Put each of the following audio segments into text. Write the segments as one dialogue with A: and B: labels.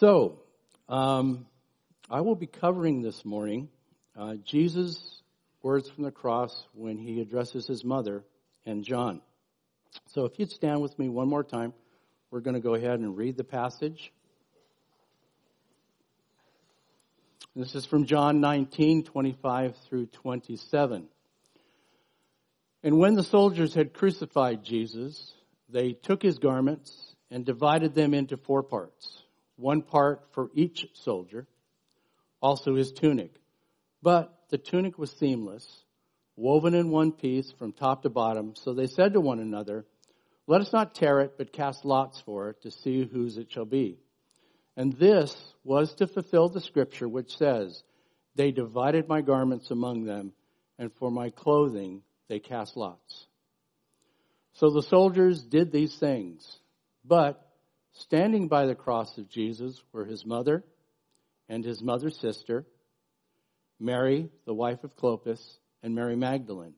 A: So, um, I will be covering this morning uh, Jesus' words from the cross when he addresses his mother and John. So, if you'd stand with me one more time, we're going to go ahead and read the passage. This is from John 19, 25 through 27. And when the soldiers had crucified Jesus, they took his garments and divided them into four parts, one part for each soldier, also his tunic. But the tunic was seamless, woven in one piece from top to bottom. So they said to one another, Let us not tear it, but cast lots for it to see whose it shall be. And this was to fulfill the scripture which says, They divided my garments among them, and for my clothing they cast lots. So the soldiers did these things. But standing by the cross of Jesus were his mother and his mother's sister, Mary, the wife of Clopas, and Mary Magdalene.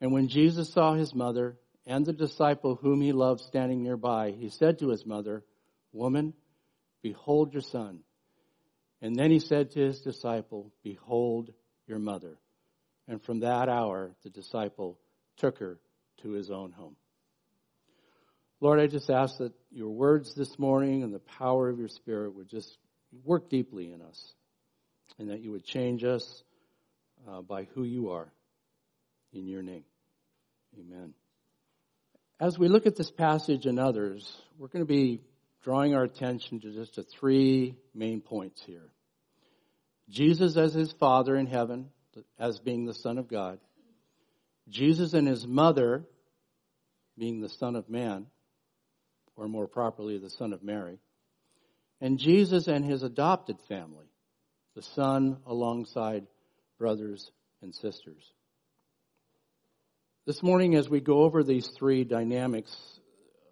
A: And when Jesus saw his mother and the disciple whom he loved standing nearby, he said to his mother, Woman, behold your son. And then he said to his disciple, Behold your mother. And from that hour, the disciple took her to his own home. Lord, I just ask that your words this morning and the power of your Spirit would just work deeply in us and that you would change us uh, by who you are. In your name. Amen. As we look at this passage and others, we're going to be drawing our attention to just three main points here. Jesus as his Father in heaven, as being the Son of God. Jesus and his mother being the Son of Man, or more properly, the Son of Mary. And Jesus and his adopted family, the Son alongside brothers and sisters. This morning, as we go over these three dynamics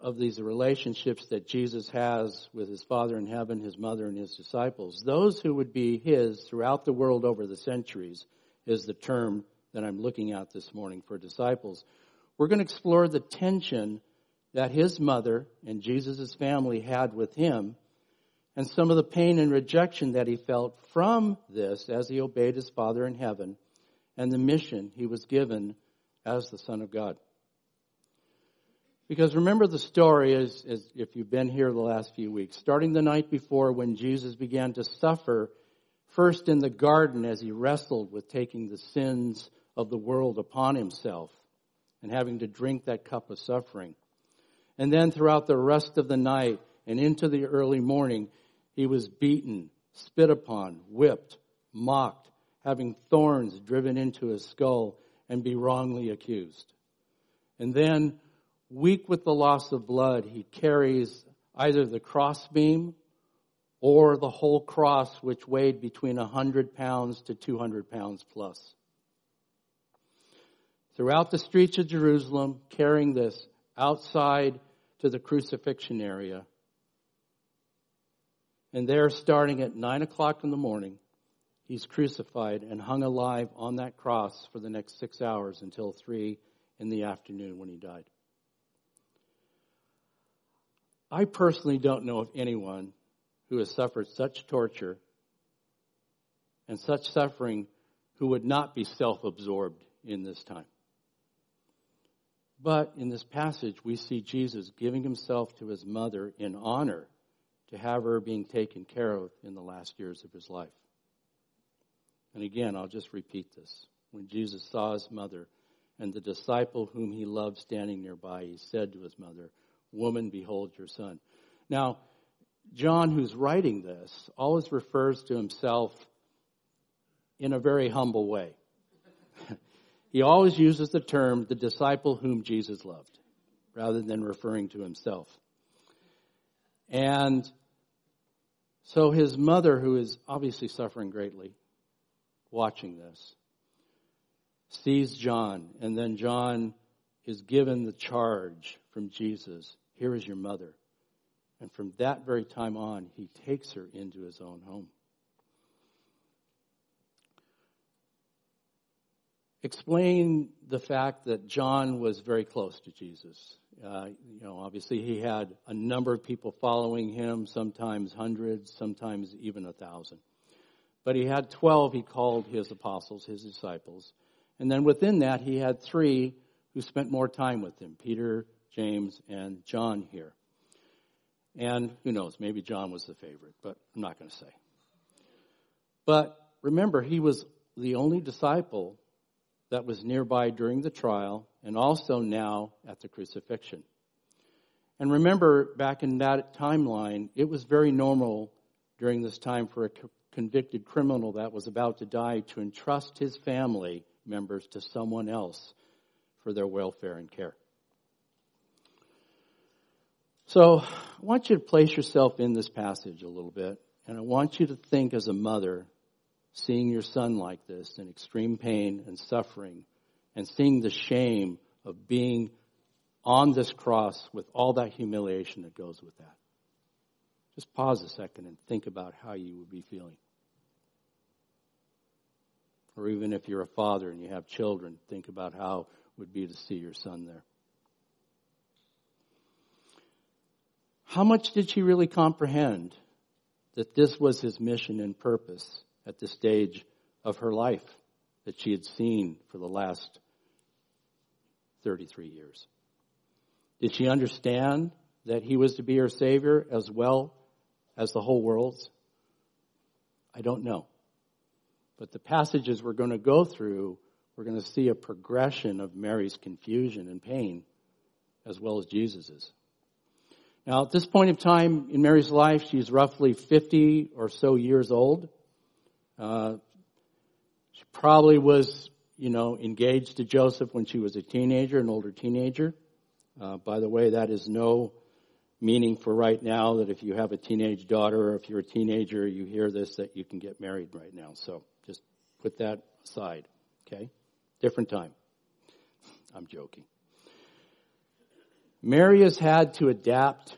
A: of these relationships that Jesus has with his Father in heaven, his mother, and his disciples, those who would be his throughout the world over the centuries is the term that I'm looking at this morning for disciples. We're going to explore the tension that his mother and Jesus' family had with him and some of the pain and rejection that he felt from this as he obeyed his Father in heaven and the mission he was given as the Son of God. Because remember the story as, is, if you've been here the last few weeks, starting the night before when Jesus began to suffer first in the garden as he wrestled with taking the sins of the world upon himself and having to drink that cup of suffering. And then throughout the rest of the night and into the early morning, he was beaten, spit upon, whipped, mocked, having thorns driven into his skull and be wrongly accused. And then, weak with the loss of blood, he carries either the crossbeam or the whole cross, which weighed between 100 pounds to 200 pounds plus. Throughout the streets of Jerusalem, carrying this outside to the crucifixion area. And there, starting at 9 o'clock in the morning, he's crucified and hung alive on that cross for the next six hours until 3 in the afternoon when he died. I personally don't know of anyone who has suffered such torture and such suffering who would not be self absorbed in this time. But in this passage, we see Jesus giving himself to his mother in honor to have her being taken care of in the last years of his life. And again, I'll just repeat this. When Jesus saw his mother and the disciple whom he loved standing nearby, he said to his mother, Woman, behold your son. Now, John, who's writing this, always refers to himself in a very humble way. he always uses the term the disciple whom Jesus loved, rather than referring to himself. And so his mother, who is obviously suffering greatly, watching this, sees John, and then John is given the charge from Jesus here is your mother. And from that very time on, he takes her into his own home. Explain the fact that John was very close to Jesus. Uh, you know, obviously he had a number of people following him, sometimes hundreds, sometimes even a thousand. But he had 12 he called his apostles, his disciples. And then within that, he had three who spent more time with him Peter, James, and John here. And who knows, maybe John was the favorite, but I'm not going to say. But remember, he was the only disciple that was nearby during the trial and also now at the crucifixion. And remember, back in that timeline, it was very normal during this time for a convicted criminal that was about to die to entrust his family members to someone else for their welfare and care. So I want you to place yourself in this passage a little bit, and I want you to think as a mother, seeing your son like this in extreme pain and suffering, and seeing the shame of being on this cross with all that humiliation that goes with that. Just pause a second and think about how you would be feeling. Or even if you're a father and you have children, think about how it would be to see your son there. How much did she really comprehend that this was his mission and purpose at this stage of her life that she had seen for the last 33 years? Did she understand that he was to be her Savior as well as the whole world's? I don't know. But the passages we're going to go through, we're going to see a progression of Mary's confusion and pain as well as Jesus's. Now, at this point of time in Mary's life, she's roughly 50 or so years old. Uh, she probably was, you know, engaged to Joseph when she was a teenager, an older teenager. Uh, by the way, that is no meaning for right now that if you have a teenage daughter or if you're a teenager, you hear this, that you can get married right now. So just put that aside, okay? Different time. I'm joking. Mary has had to adapt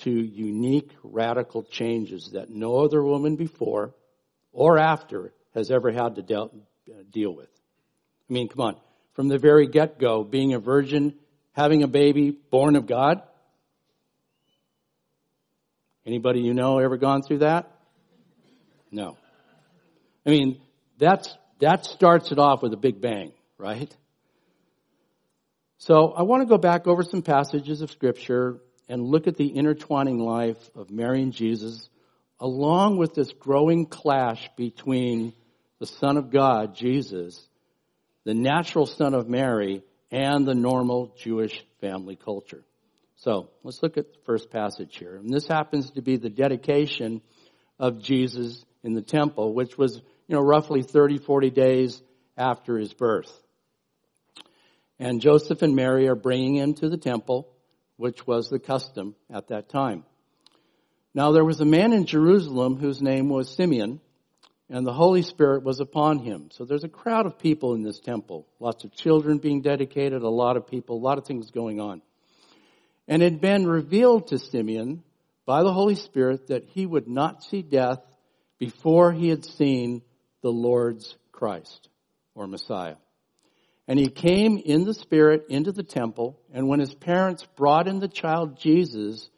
A: to unique radical changes that no other woman before or after has ever had to deal, deal with. I mean, come on. From the very get-go, being a virgin, having a baby born of God. Anybody you know ever gone through that? No. I mean, that's, that starts it off with a big bang, right? So I want to go back over some passages of scripture and look at the intertwining life of Mary and Jesus along with this growing clash between the Son of God, Jesus, the natural son of Mary, and the normal Jewish family culture. So let's look at the first passage here. And this happens to be the dedication of Jesus in the temple, which was, you know, roughly 30, 40 days after his birth. And Joseph and Mary are bringing him to the temple, which was the custom at that time. Now there was a man in Jerusalem whose name was Simeon, and the Holy Spirit was upon him. So there's a crowd of people in this temple. Lots of children being dedicated, a lot of people, a lot of things going on. And it had been revealed to Simeon by the Holy Spirit that he would not see death before he had seen the Lord's Christ or Messiah. And he came in the Spirit into the temple, and when his parents brought in the child Jesus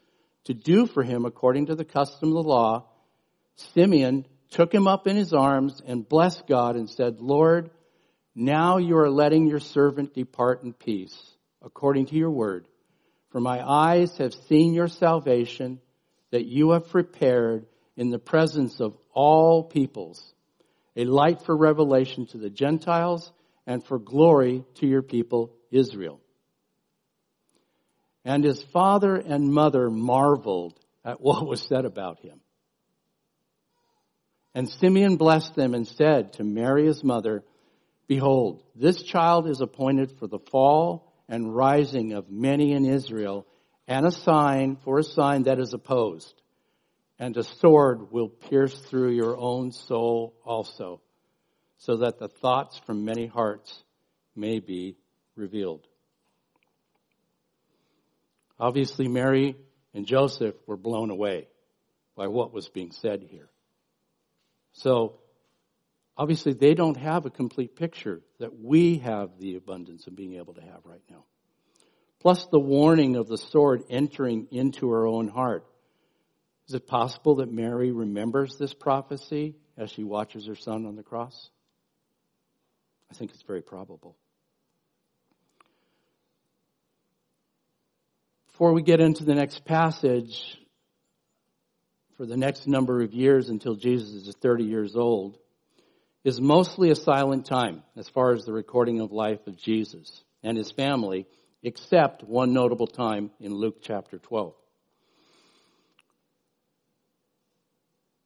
A: to do for him according to the custom of the law, Simeon took him up in his arms and blessed God and said, Lord, now you are letting your servant depart in peace, according to your word. For my eyes have seen your salvation that you have prepared in the presence of all peoples, a light for revelation to the Gentiles and for glory to your people Israel. And his father and mother marveled at what was said about him. And Simeon blessed them and said to Mary his mother, Behold, this child is appointed for the fall and rising of many in Israel, and a sign for a sign that is opposed. And a sword will pierce through your own soul also so that the thoughts from many hearts may be revealed. Obviously, Mary and Joseph were blown away by what was being said here. So, obviously they don't have a complete picture that we have the abundance of being able to have right now. Plus the warning of the sword entering into her own heart. Is it possible that Mary remembers this prophecy as she watches her son on the cross? I think it's very probable. Before we get into the next passage, for the next number of years until Jesus is 30 years old, is mostly a silent time as far as the recording of life of Jesus and his family, except one notable time in Luke chapter 12.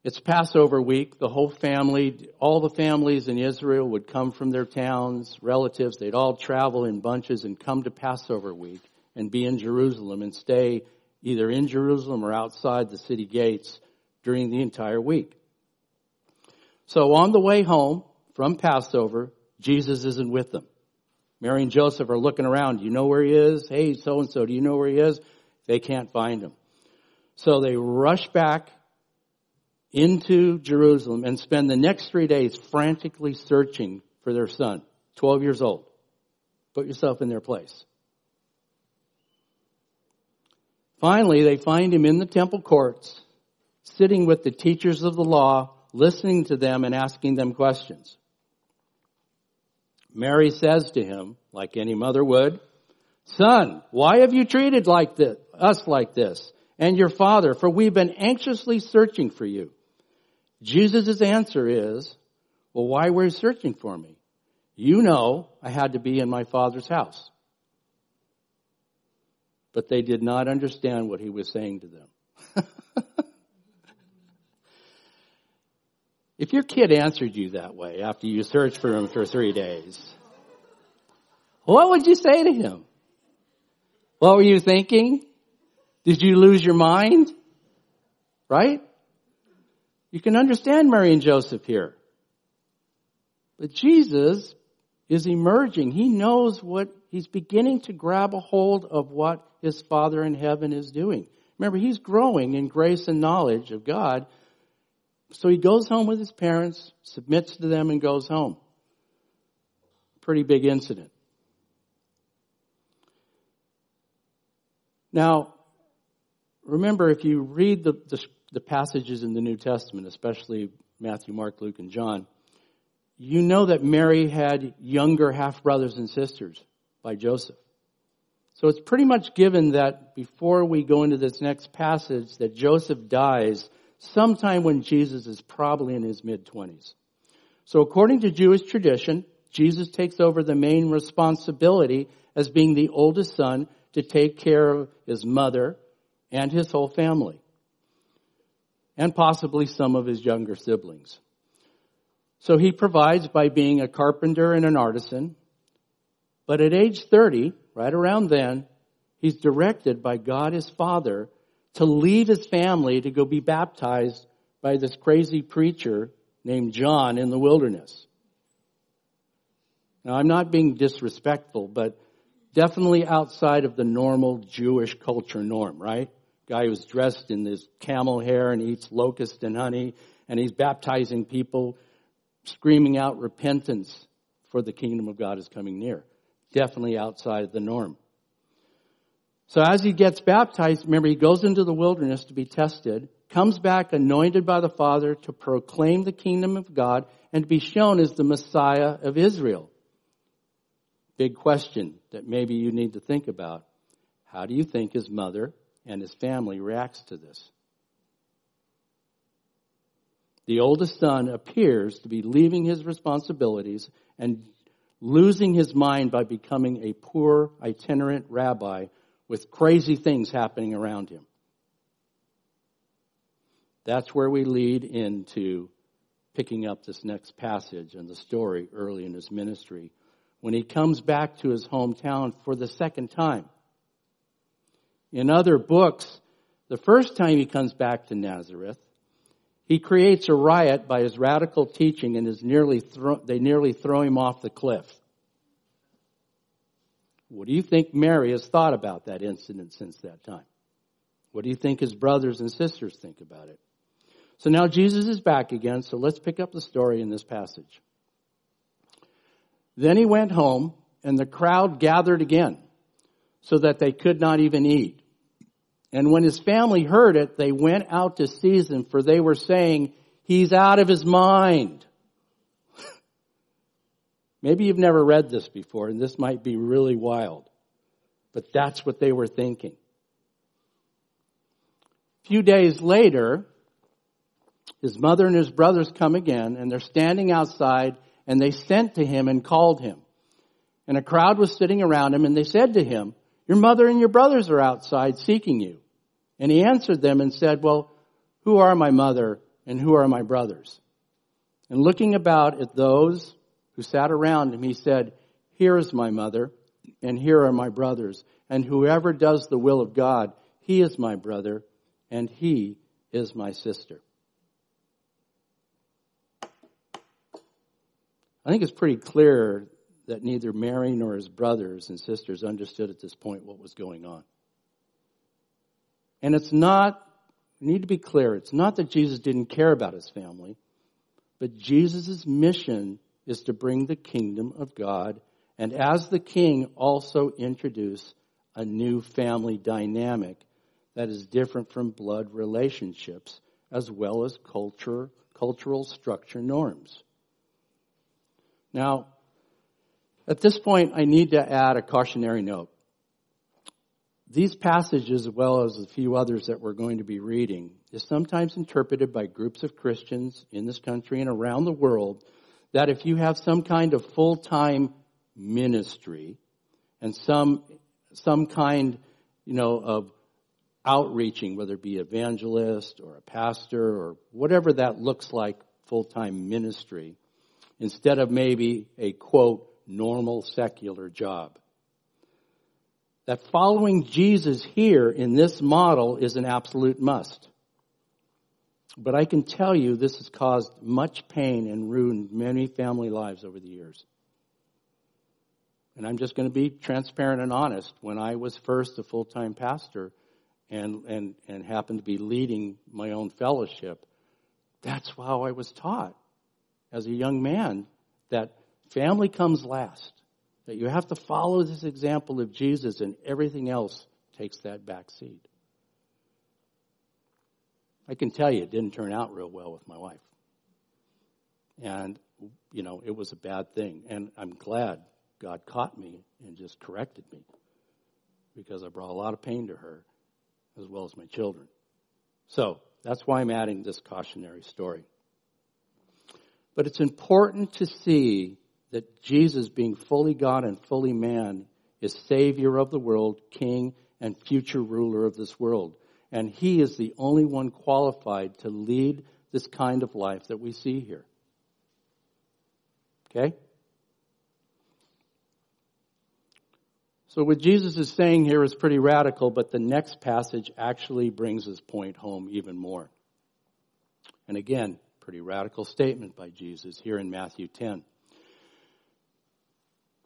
A: It's Passover week. The whole family, all the families in Israel would come from their towns, relatives. They'd all travel in bunches and come to Passover week and be in Jerusalem and stay either in Jerusalem or outside the city gates during the entire week. So on the way home from Passover, Jesus isn't with them. Mary and Joseph are looking around. You know where he is? Hey, so and so, do you know where he is? They can't find him. So they rush back into Jerusalem and spend the next three days frantically searching for their son, 12 years old. Put yourself in their place. Finally, they find him in the temple courts, sitting with the teachers of the law, listening to them and asking them questions. Mary says to him, like any mother would, Son, why have you treated like this, us like this, and your father, for we've been anxiously searching for you. Jesus' answer is, well, why were you searching for me? You know I had to be in my father's house. But they did not understand what he was saying to them. if your kid answered you that way after you searched for him for three days, what would you say to him? What were you thinking? Did you lose your mind? Right? You can understand Mary and Joseph here. But Jesus is emerging. He knows what, he's beginning to grab a hold of what his Father in heaven is doing. Remember, he's growing in grace and knowledge of God. So he goes home with his parents, submits to them, and goes home. Pretty big incident. Now, remember, if you read the, the, the passages in the New Testament, especially Matthew, Mark, Luke, and John, you know that Mary had younger half brothers and sisters by Joseph. So it's pretty much given that before we go into this next passage that Joseph dies sometime when Jesus is probably in his mid twenties. So according to Jewish tradition, Jesus takes over the main responsibility as being the oldest son to take care of his mother and his whole family and possibly some of his younger siblings. So he provides by being a carpenter and an artisan. But at age 30, right around then, he's directed by God his Father to leave his family to go be baptized by this crazy preacher named John in the wilderness. Now I'm not being disrespectful, but definitely outside of the normal Jewish culture norm, right? guy who's dressed in this camel hair and eats locust and honey, and he's baptizing people, screaming out repentance for the kingdom of God is coming near. Definitely outside of the norm. So as he gets baptized, remember he goes into the wilderness to be tested, comes back anointed by the Father to proclaim the kingdom of God and to be shown as the Messiah of Israel. Big question that maybe you need to think about. How do you think his mother and his family reacts to this. The oldest son appears to be leaving his responsibilities and losing his mind by becoming a poor itinerant rabbi with crazy things happening around him. That's where we lead into picking up this next passage and the story early in his ministry when he comes back to his hometown for the second time in other books, the first time he comes back to Nazareth, he creates a riot by his radical teaching and is nearly they nearly throw him off the cliff. What do you think Mary has thought about that incident since that time? What do you think his brothers and sisters think about it? So now Jesus is back again, so let's pick up the story in this passage. Then he went home, and the crowd gathered again, so that they could not even eat. And when his family heard it, they went out to seize him, for they were saying, He's out of his mind. Maybe you've never read this before, and this might be really wild. But that's what they were thinking. A few days later, his mother and his brothers come again, and they're standing outside, and they sent to him and called him. And a crowd was sitting around him, and they said to him, Your mother and your brothers are outside seeking you. And he answered them and said, Well, who are my mother and who are my brothers? And looking about at those who sat around him, he said, Here is my mother, and here are my brothers. And whoever does the will of God, he is my brother, and he is my sister. I think it's pretty clear that neither Mary nor his brothers and sisters understood at this point what was going on. And it's not, we need to be clear, it's not that Jesus didn't care about his family, but Jesus' mission is to bring the kingdom of God and as the king also introduce a new family dynamic that is different from blood relationships as well as culture, cultural structure norms. Now, at this point, I need to add a cautionary note. These passages, as well as a few others that we're going to be reading, is sometimes interpreted by groups of Christians in this country and around the world that if you have some kind of full-time ministry and some, some kind, you know, of outreaching, whether it be evangelist or a pastor or whatever that looks like full-time ministry, instead of maybe a quote, normal secular job that following Jesus here in this model is an absolute must. But I can tell you this has caused much pain and ruined many family lives over the years. And I'm just going to be transparent and honest. When I was first a full-time pastor and, and, and happened to be leading my own fellowship, that's how I was taught as a young man that family comes last. That you have to follow this example of Jesus and everything else takes that back seat. I can tell you it didn't turn out real well with my wife. And, you know, it was a bad thing. And I'm glad God caught me and just corrected me because I brought a lot of pain to her as well as my children. So that's why I'm adding this cautionary story. But it's important to see that Jesus, being fully God and fully man, is Savior of the world, King, and future ruler of this world. And He is the only one qualified to lead this kind of life that we see here. Okay? So what Jesus is saying here is pretty radical, but the next passage actually brings his point home even more. And again, pretty radical statement by Jesus here in Matthew 10.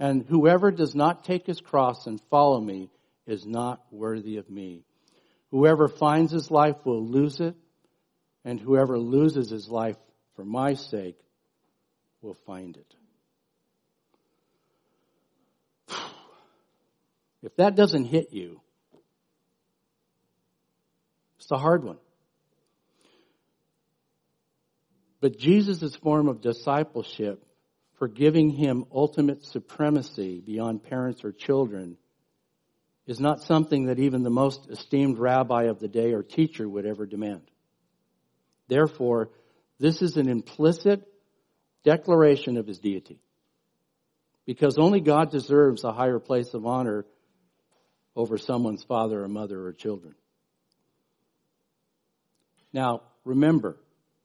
A: And whoever does not take his cross and follow me is not worthy of me. Whoever finds his life will lose it, and whoever loses his life for my sake will find it. If that doesn't hit you, it's a hard one. But Jesus' form of discipleship for giving him ultimate supremacy beyond parents or children is not something that even the most esteemed rabbi of the day or teacher would ever demand. Therefore, this is an implicit declaration of his deity. Because only God deserves a higher place of honor over someone's father or mother or children. Now, remember,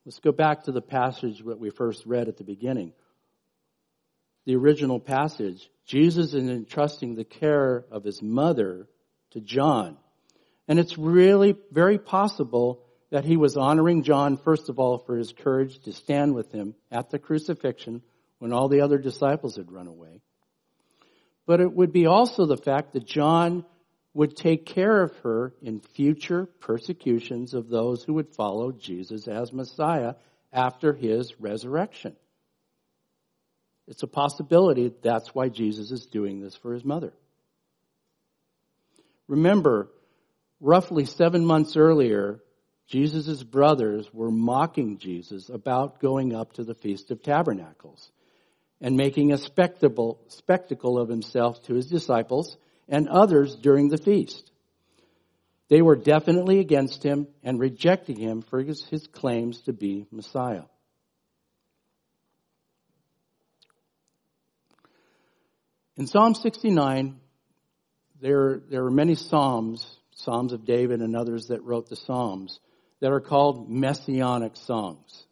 A: Let's go back to the passage that we first read at the beginning. The original passage, Jesus is entrusting the care of his mother to John. And it's really very possible that he was honoring John, first of all, for his courage to stand with him at the crucifixion when all the other disciples had run away. But it would be also the fact that John would take care of her in future persecutions of those who would follow Jesus as Messiah after his resurrection. It's a possibility that's why Jesus is doing this for his mother. Remember, roughly seven months earlier, Jesus' brothers were mocking Jesus about going up to the Feast of Tabernacles and making a spectacle, spectacle of himself to his disciples and others during the feast. They were definitely against him and rejecting him for his, his claims to be Messiah. In Psalm 69, there, there are many Psalms, Psalms of David and others that wrote the Psalms, that are called messianic songs,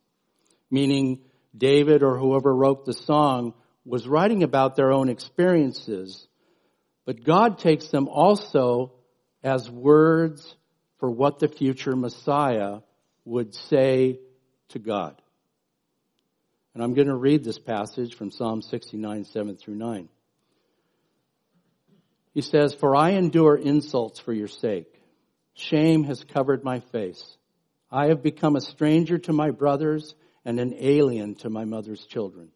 A: meaning David or whoever wrote the song was writing about their own experiences but God takes them also as words for what the future Messiah would say to God. And I'm going to read this passage from Psalm 69, 7 through 9. He says, For I endure insults for your sake. Shame has covered my face. I have become a stranger to my brothers and an alien to my mother's children.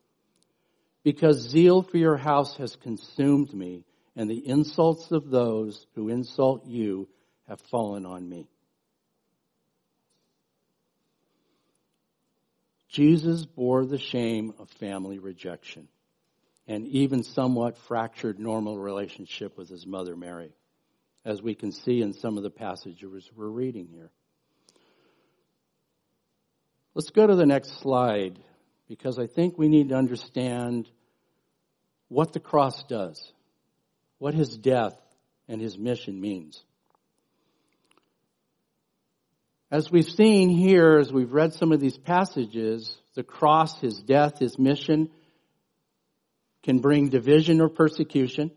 A: Because zeal for your house has consumed me and the insults of those who insult you have fallen on me. Jesus bore the shame of family rejection and even somewhat fractured normal relationship with his mother Mary, as we can see in some of the passages we're reading here. Let's go to the next slide because I think we need to understand what the cross does what his death and his mission means. As we've seen here, as we've read some of these passages, the cross, his death, his mission can bring division or persecution,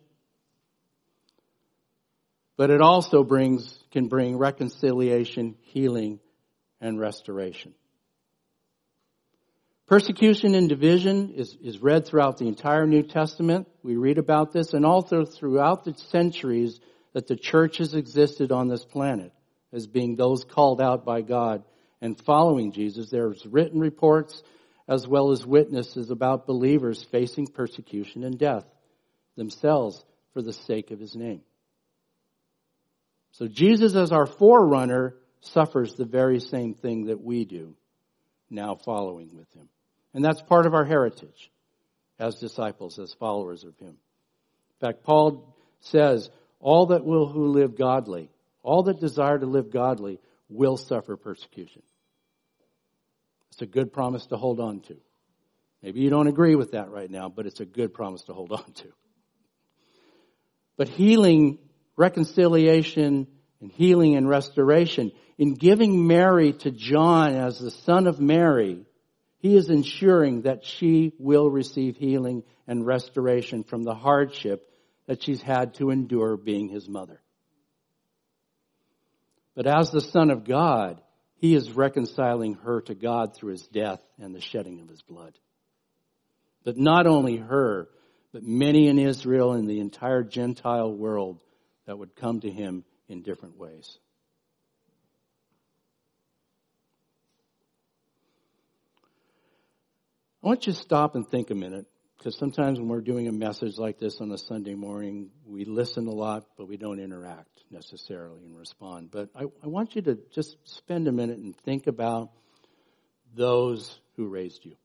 A: but it also brings, can bring reconciliation, healing, and restoration. Persecution and division is, is read throughout the entire New Testament. We read about this and also throughout the centuries that the church has existed on this planet as being those called out by God and following Jesus. There's written reports as well as witnesses about believers facing persecution and death themselves for the sake of his name. So Jesus as our forerunner suffers the very same thing that we do now following with him. And that's part of our heritage as disciples, as followers of Him. In fact, Paul says, all that will who live godly, all that desire to live godly will suffer persecution. It's a good promise to hold on to. Maybe you don't agree with that right now, but it's a good promise to hold on to. But healing, reconciliation, and healing and restoration, in giving Mary to John as the son of Mary, he is ensuring that she will receive healing and restoration from the hardship that she's had to endure being his mother. But as the Son of God, he is reconciling her to God through his death and the shedding of his blood. But not only her, but many in Israel and the entire Gentile world that would come to him in different ways. I want you to stop and think a minute because sometimes when we're doing a message like this on a Sunday morning, we listen a lot, but we don't interact necessarily and respond. But I, I want you to just spend a minute and think about those who raised you.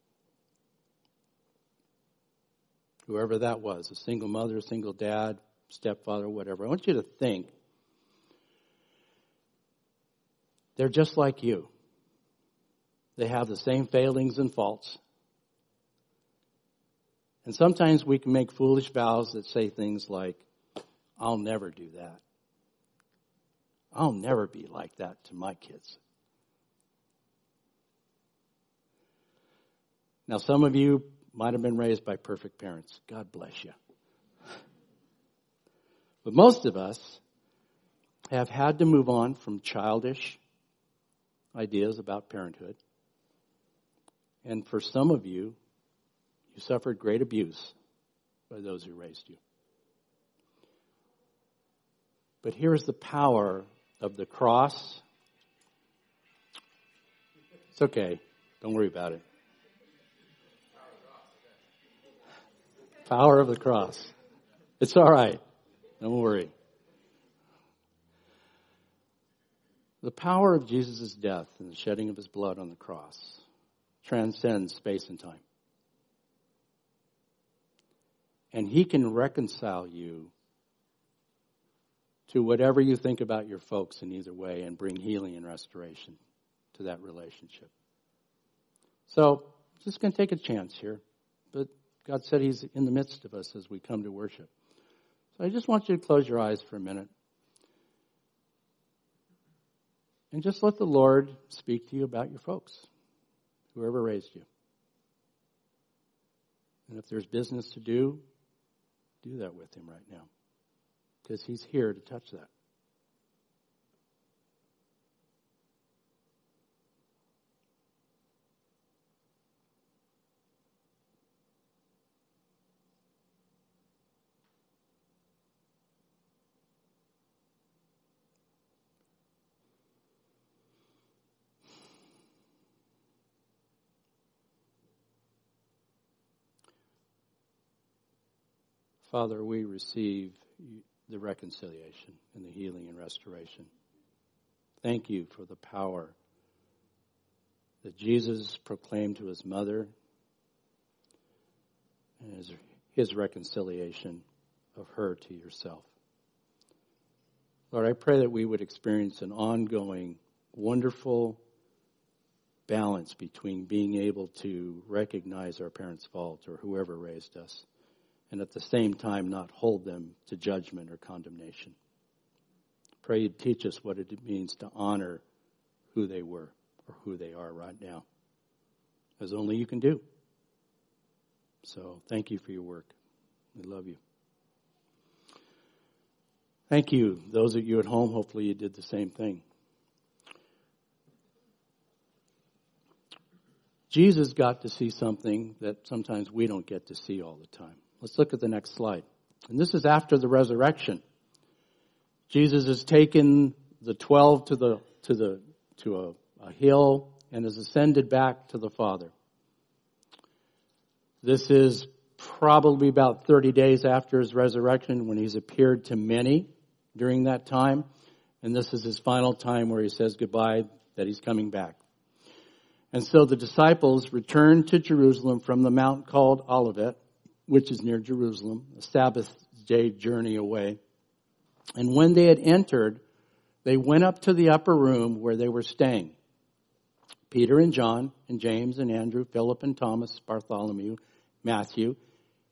A: Whoever that was, a single mother, a single dad, stepfather, whatever. I want you to think they're just like you. They have the same failings and faults. And sometimes we can make foolish vows that say things like, I'll never do that. I'll never be like that to my kids. Now, some of you might have been raised by perfect parents. God bless you. But most of us have had to move on from childish ideas about parenthood. And for some of you, you suffered great abuse by those who raised you. But here's the power of the cross. It's okay. Don't worry about it. Power of the cross. It's all right. Don't worry. The power of Jesus' death and the shedding of his blood on the cross transcends space and time. And he can reconcile you to whatever you think about your folks in either way and bring healing and restoration to that relationship. So, just going to take a chance here, but God said He's in the midst of us as we come to worship. So I just want you to close your eyes for a minute. And just let the Lord speak to you about your folks, whoever raised you. And if there's business to do, do that with Him right now because He's here to touch that. Father, we receive the reconciliation and the healing and restoration. Thank you for the power that Jesus proclaimed to his mother and his, his reconciliation of her to yourself. Lord, I pray that we would experience an ongoing, wonderful balance between being able to recognize our parents' fault or whoever raised us and at the same time not hold them to judgment or condemnation. Pray you'd teach us what it means to honor who they were or who they are right now, as only you can do. So thank you for your work. We love you. Thank you. Those of you at home, hopefully you did the same thing. Jesus got to see something that sometimes we don't get to see all the time. Let's look at the next slide. And this is after the resurrection. Jesus has taken the twelve to the to the to a, a hill and has ascended back to the Father. This is probably about 30 days after his resurrection when he's appeared to many during that time. And this is his final time where he says goodbye, that he's coming back. And so the disciples returned to Jerusalem from the mount called Olivet which is near Jerusalem, a Sabbath day journey away. And when they had entered, they went up to the upper room where they were staying. Peter and John and James and Andrew, Philip and Thomas, Bartholomew, Matthew,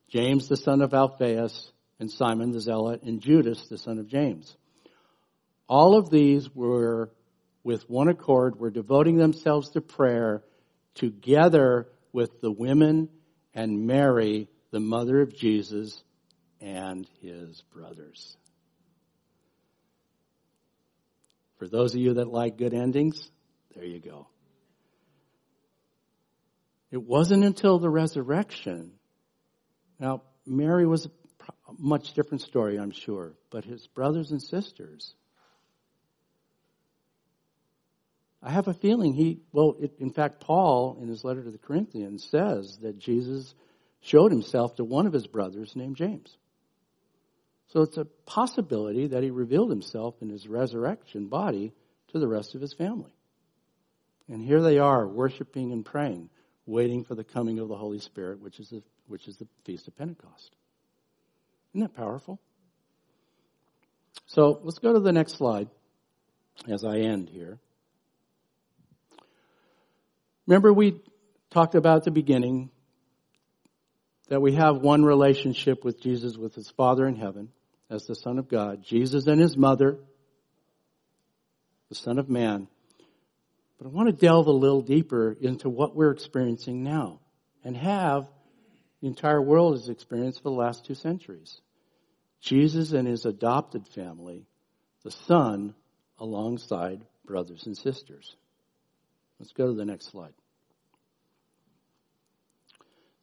A: James the son of Alphaeus, and Simon the Zealot, and Judas the son of James. All of these were with one accord, were devoting themselves to prayer together with the women and Mary, the mother of Jesus and his brothers. For those of you that like good endings, there you go. It wasn't until the resurrection. Now, Mary was a much different story, I'm sure, but his brothers and sisters. I have a feeling he, well, it, in fact, Paul, in his letter to the Corinthians, says that Jesus showed himself to one of his brothers named James. So it's a possibility that he revealed himself in his resurrection body to the rest of his family. And here they are worshiping and praying, waiting for the coming of the Holy Spirit, which is the, which is the Feast of Pentecost. Isn't that powerful? So let's go to the next slide as I end here. Remember, we talked about at the beginning that we have one relationship with Jesus, with his Father in heaven, as the Son of God, Jesus and his mother, the Son of Man. But I want to delve a little deeper into what we're experiencing now and have the entire world has experienced for the last two centuries. Jesus and his adopted family, the Son, alongside brothers and sisters. Let's go to the next slide.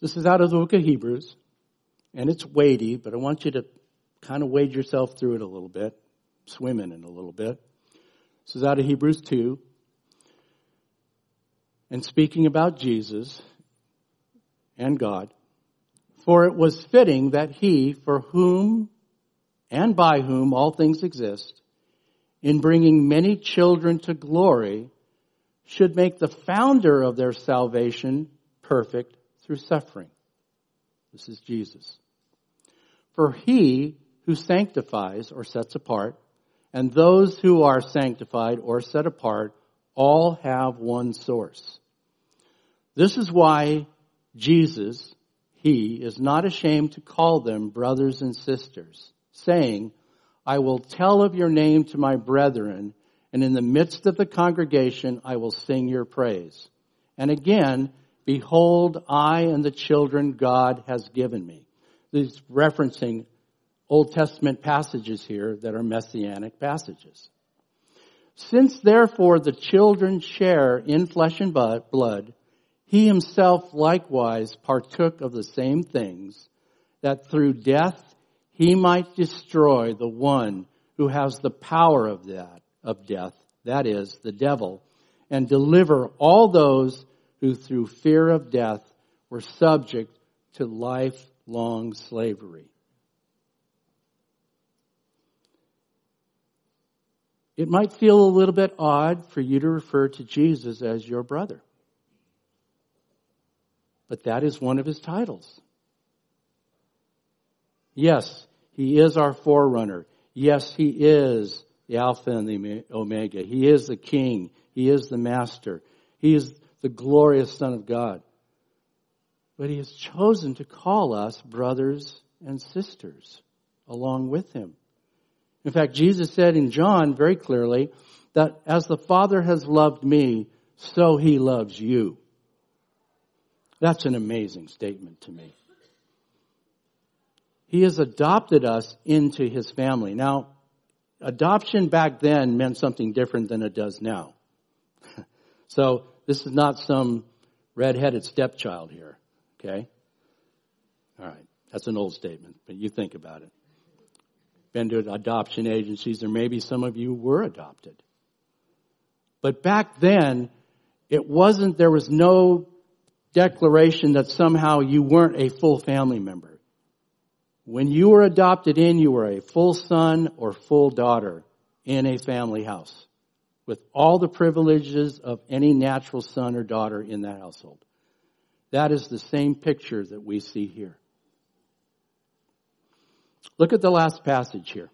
A: This is out of the book of Hebrews, and it's weighty, but I want you to kind of wade yourself through it a little bit, swim in it a little bit. This is out of Hebrews 2. And speaking about Jesus and God, for it was fitting that he, for whom and by whom all things exist, in bringing many children to glory, should make the founder of their salvation perfect through suffering. This is Jesus. For he who sanctifies or sets apart, and those who are sanctified or set apart, all have one source. This is why Jesus, he, is not ashamed to call them brothers and sisters, saying, I will tell of your name to my brethren, and in the midst of the congregation I will sing your praise. And again, behold, I and the children God has given me. He's referencing Old Testament passages here that are messianic passages. Since therefore the children share in flesh and blood, he himself likewise partook of the same things, that through death he might destroy the one who has the power of that, of death, that is, the devil, and deliver all those who through fear of death were subject to lifelong slavery. It might feel a little bit odd for you to refer to Jesus as your brother. But that is one of his titles. Yes, he is our forerunner. Yes, He is the Alpha and the Omega. He is the King. He is the Master. He is the glorious Son of God. But He has chosen to call us brothers and sisters along with Him. In fact, Jesus said in John very clearly that as the Father has loved me, so He loves you. That's an amazing statement to me. He has adopted us into His family. Now, adoption back then meant something different than it does now. so, this is not some red-headed stepchild here, okay? All right, that's an old statement, but you think about it. Been to adoption agencies, or maybe some of you were adopted. But back then, it wasn't, there was no declaration that somehow you weren't a full family member. When you were adopted in, you were a full son or full daughter in a family house with all the privileges of any natural son or daughter in that household. That is the same picture that we see here. Look at the last passage here.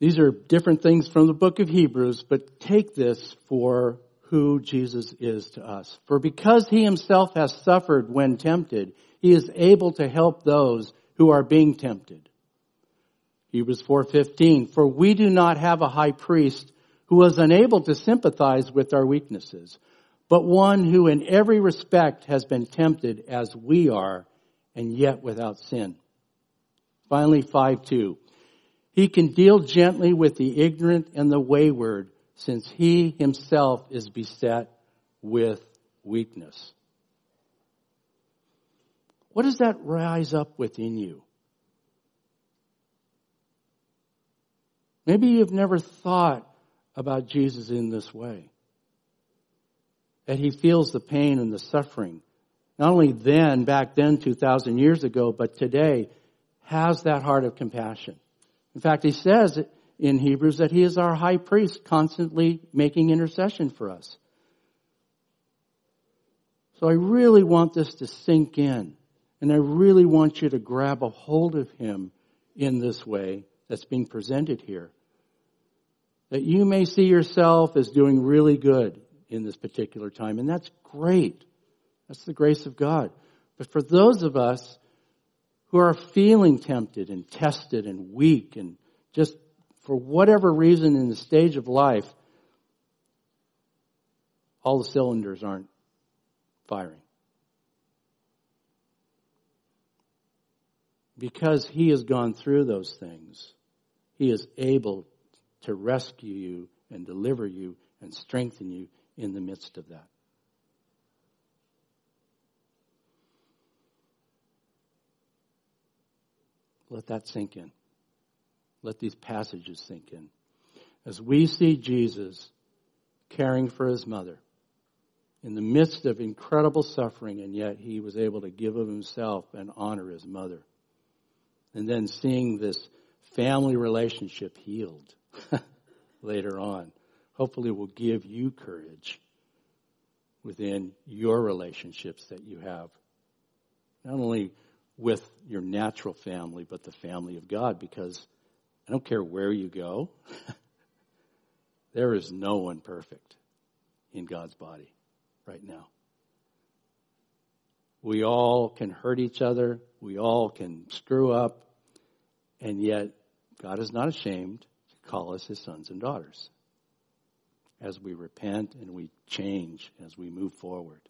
A: These are different things from the book of Hebrews, but take this for who Jesus is to us. For because he himself has suffered when tempted, he is able to help those who are being tempted. Hebrews 4:15 For we do not have a high priest who was unable to sympathize with our weaknesses, but one who in every respect has been tempted as we are and yet without sin. Finally 5:2 He can deal gently with the ignorant and the wayward since he himself is beset with weakness. What does that rise up within you? Maybe you've never thought about Jesus in this way. That he feels the pain and the suffering. Not only then, back then, 2,000 years ago, but today, has that heart of compassion. In fact, he says in Hebrews that he is our high priest, constantly making intercession for us. So I really want this to sink in. And I really want you to grab a hold of him in this way that's being presented here. That you may see yourself as doing really good in this particular time. And that's great. That's the grace of God. But for those of us who are feeling tempted and tested and weak and just for whatever reason in the stage of life, all the cylinders aren't firing. Because he has gone through those things, he is able to rescue you and deliver you and strengthen you in the midst of that. Let that sink in. Let these passages sink in. As we see Jesus caring for his mother in the midst of incredible suffering, and yet he was able to give of himself and honor his mother. And then seeing this family relationship healed later on, hopefully will give you courage within your relationships that you have. Not only with your natural family, but the family of God, because I don't care where you go, there is no one perfect in God's body right now. We all can hurt each other. We all can screw up. And yet, God is not ashamed call us his sons and daughters as we repent and we change as we move forward.